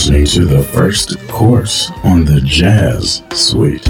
Listening to the first course on the Jazz Suite.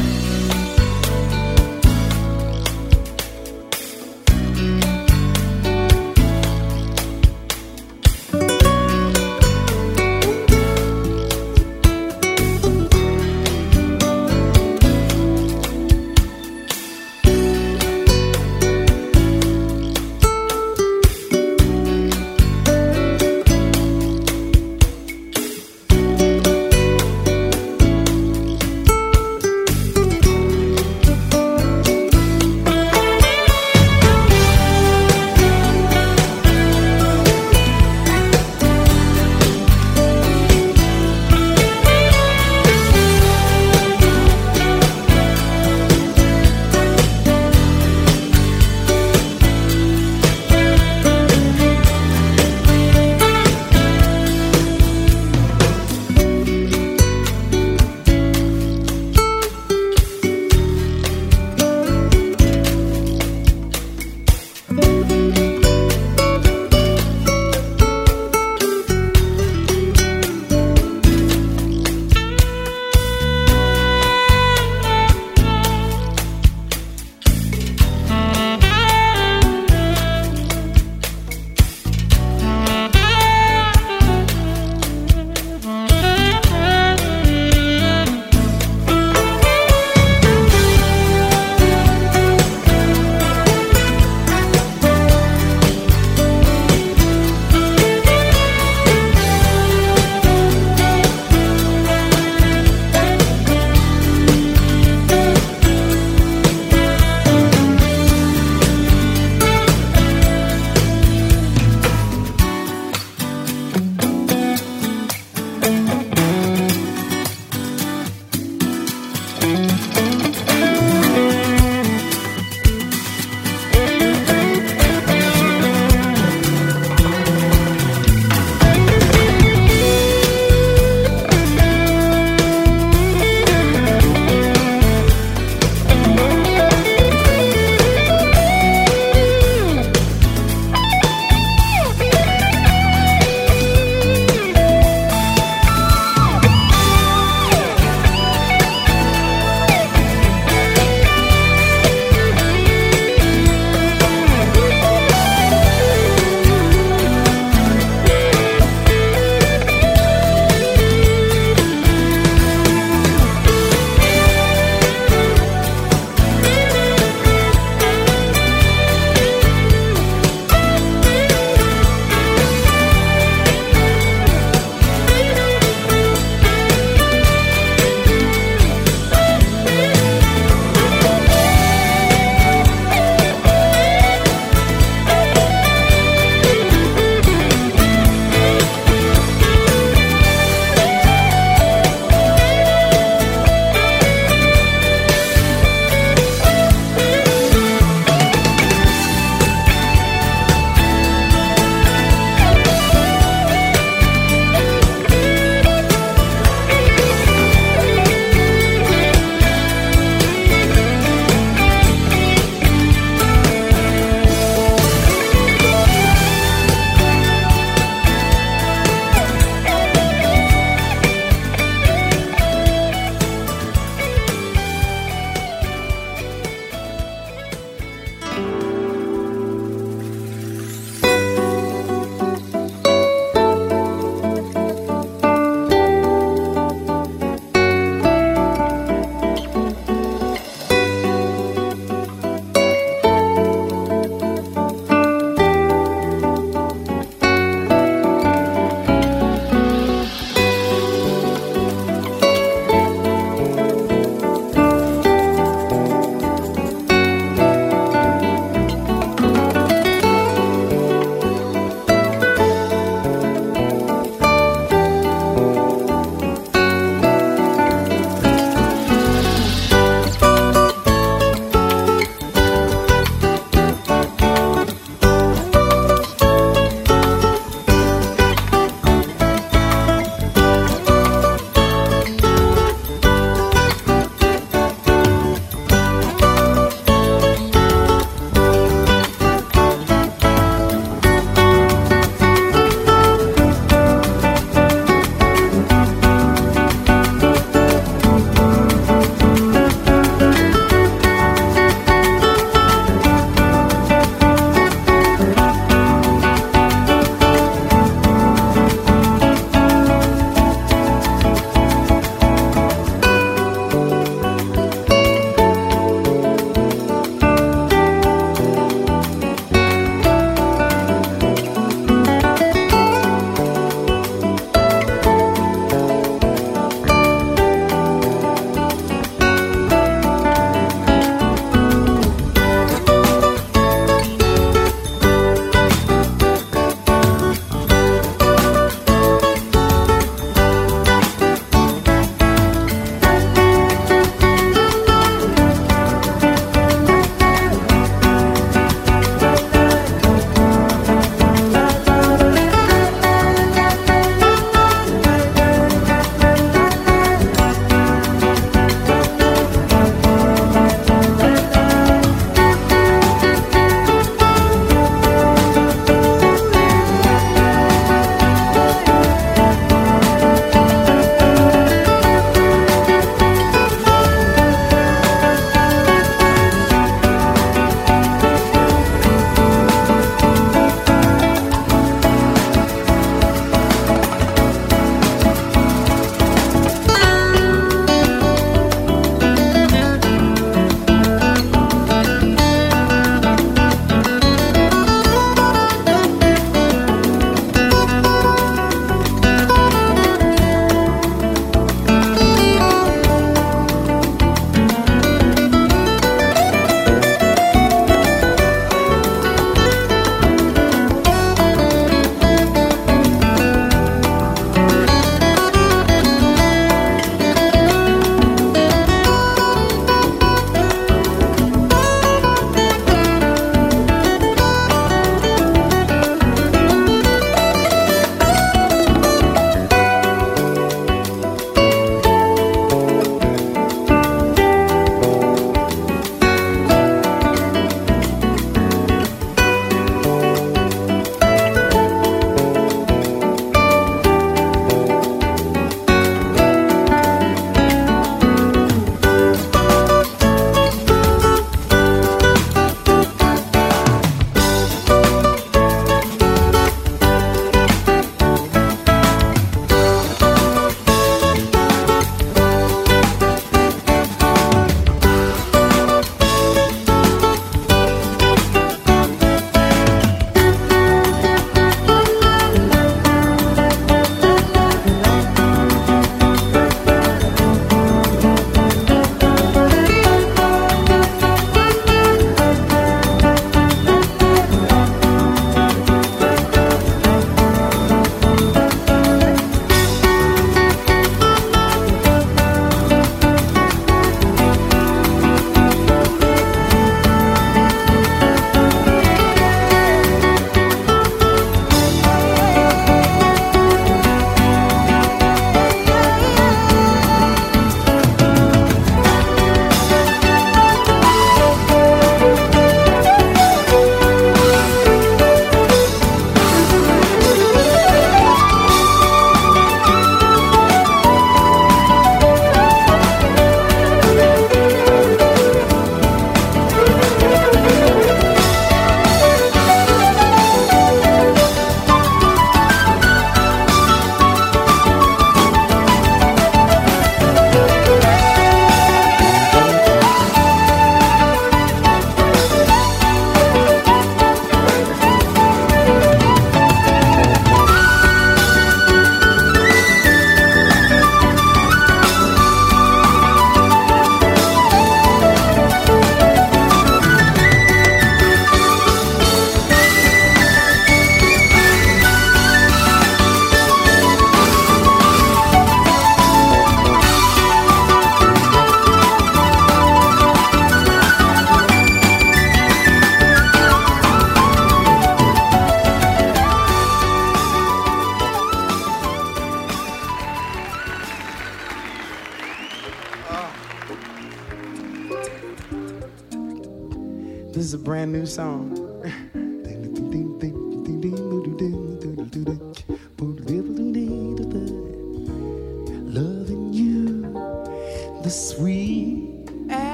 brand new song.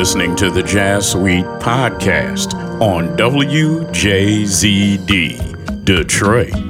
listening to the Jazz Suite podcast on WJZD, Detroit.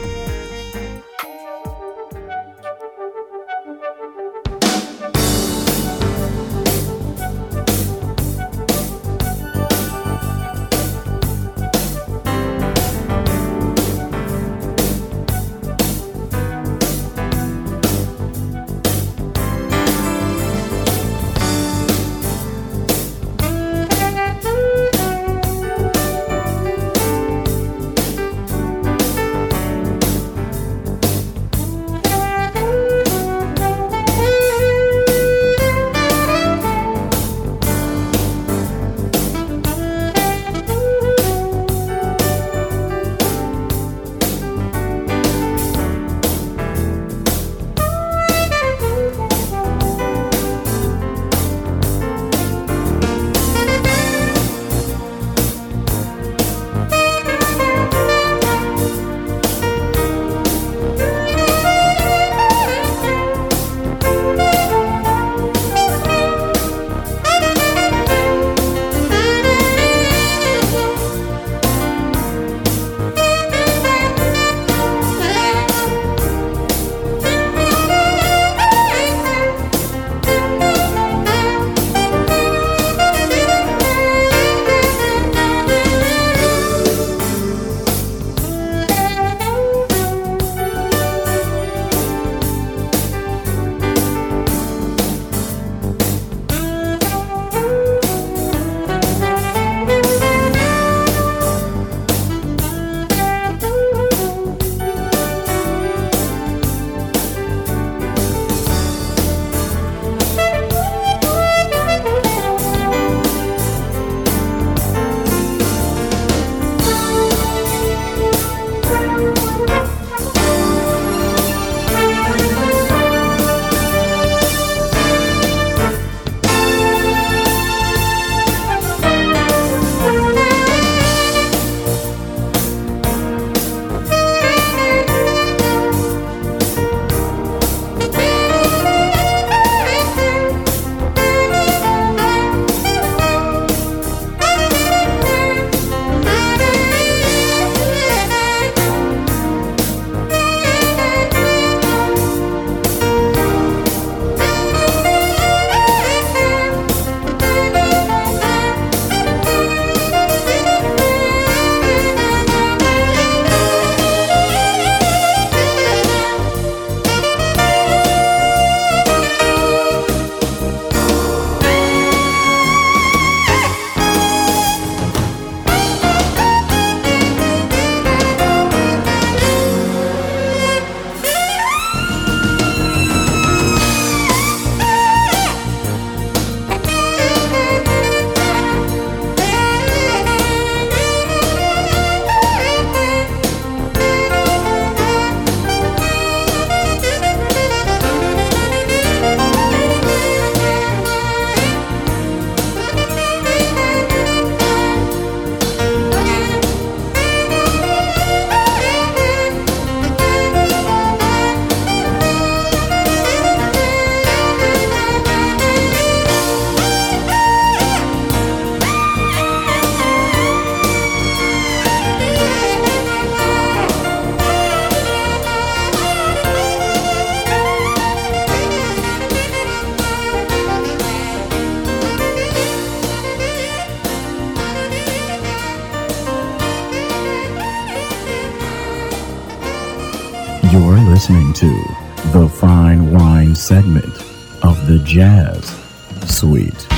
Listening to the Fine Wine segment of the Jazz Suite.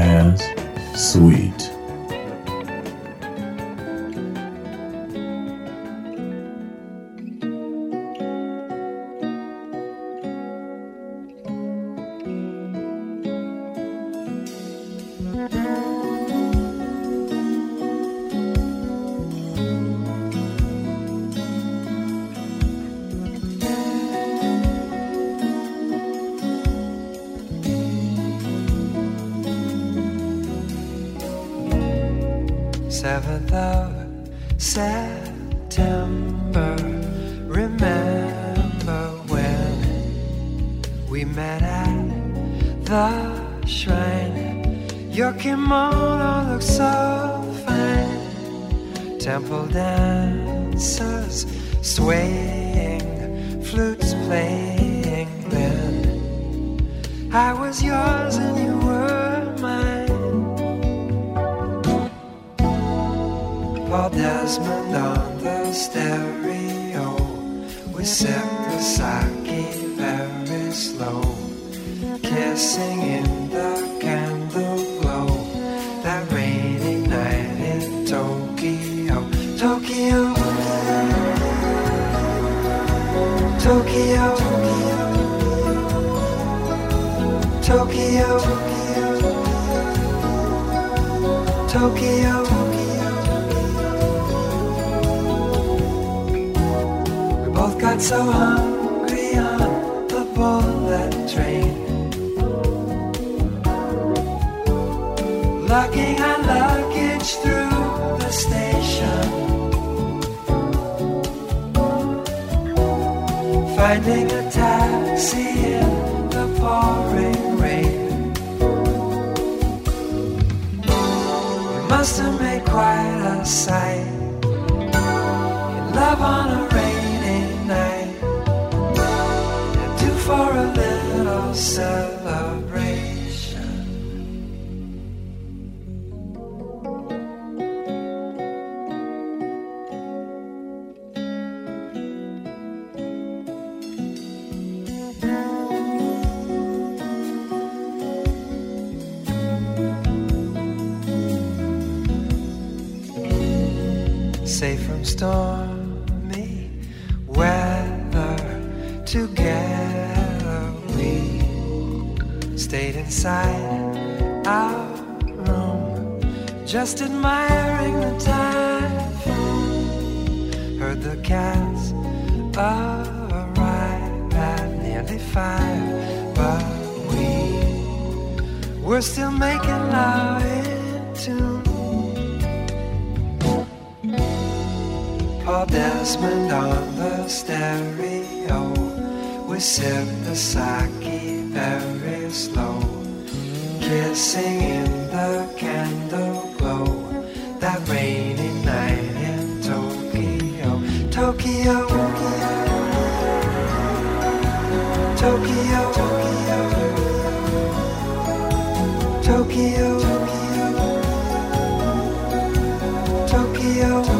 The Jazz Lugging our luggage through the station. Finding a taxi in the pouring rain. We must have made quite a sight love on a rainy night and do for a little celebration. Just admiring the typhoon. Heard the cats arrive at nearly five, but we were still making love in tune. Paul Desmond on the stereo. We sip the sake very slow, kissing Tokyo,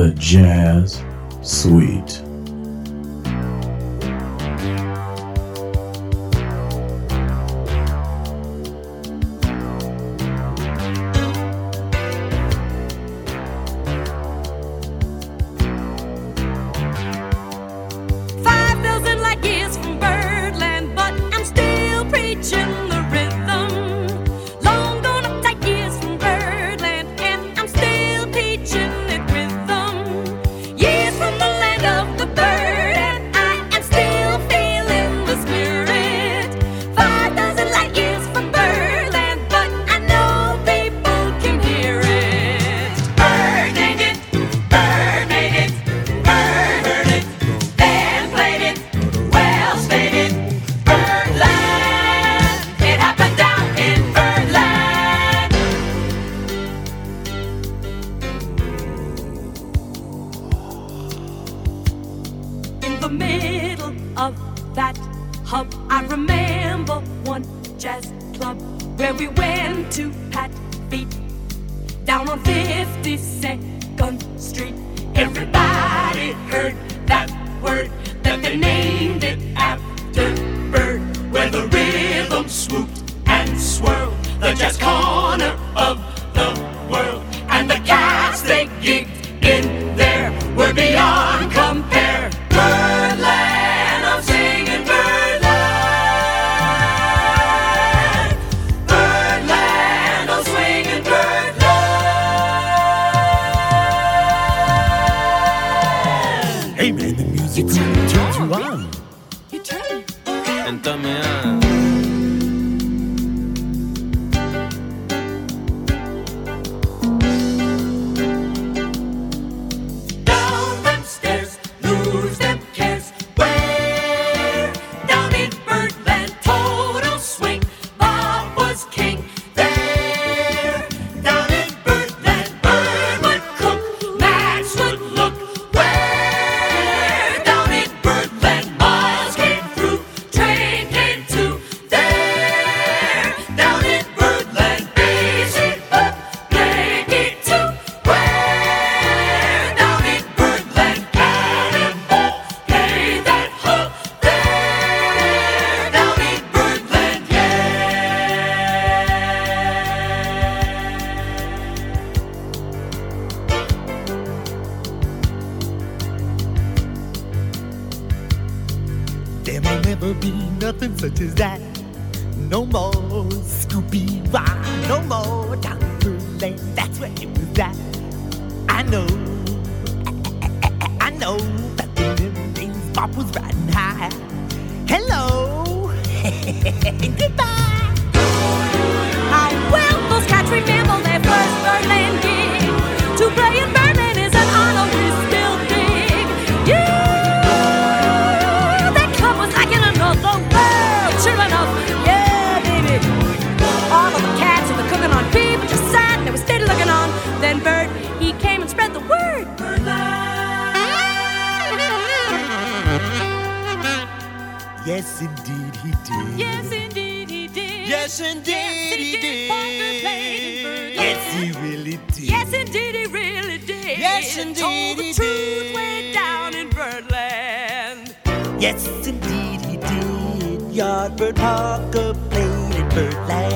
The Jazz Suite. such as that. No more Scooby Doo, no more Dunderland. That's where it was at. I know, I, know that the things Bob was riding high. Hello, Yes, and told the truth way down in Birdland. Yes, indeed he did. Yardbird Parker played in Birdland.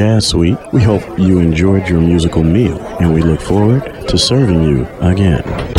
Jazz Suite. We hope you enjoyed your musical meal, and we look forward to serving you again.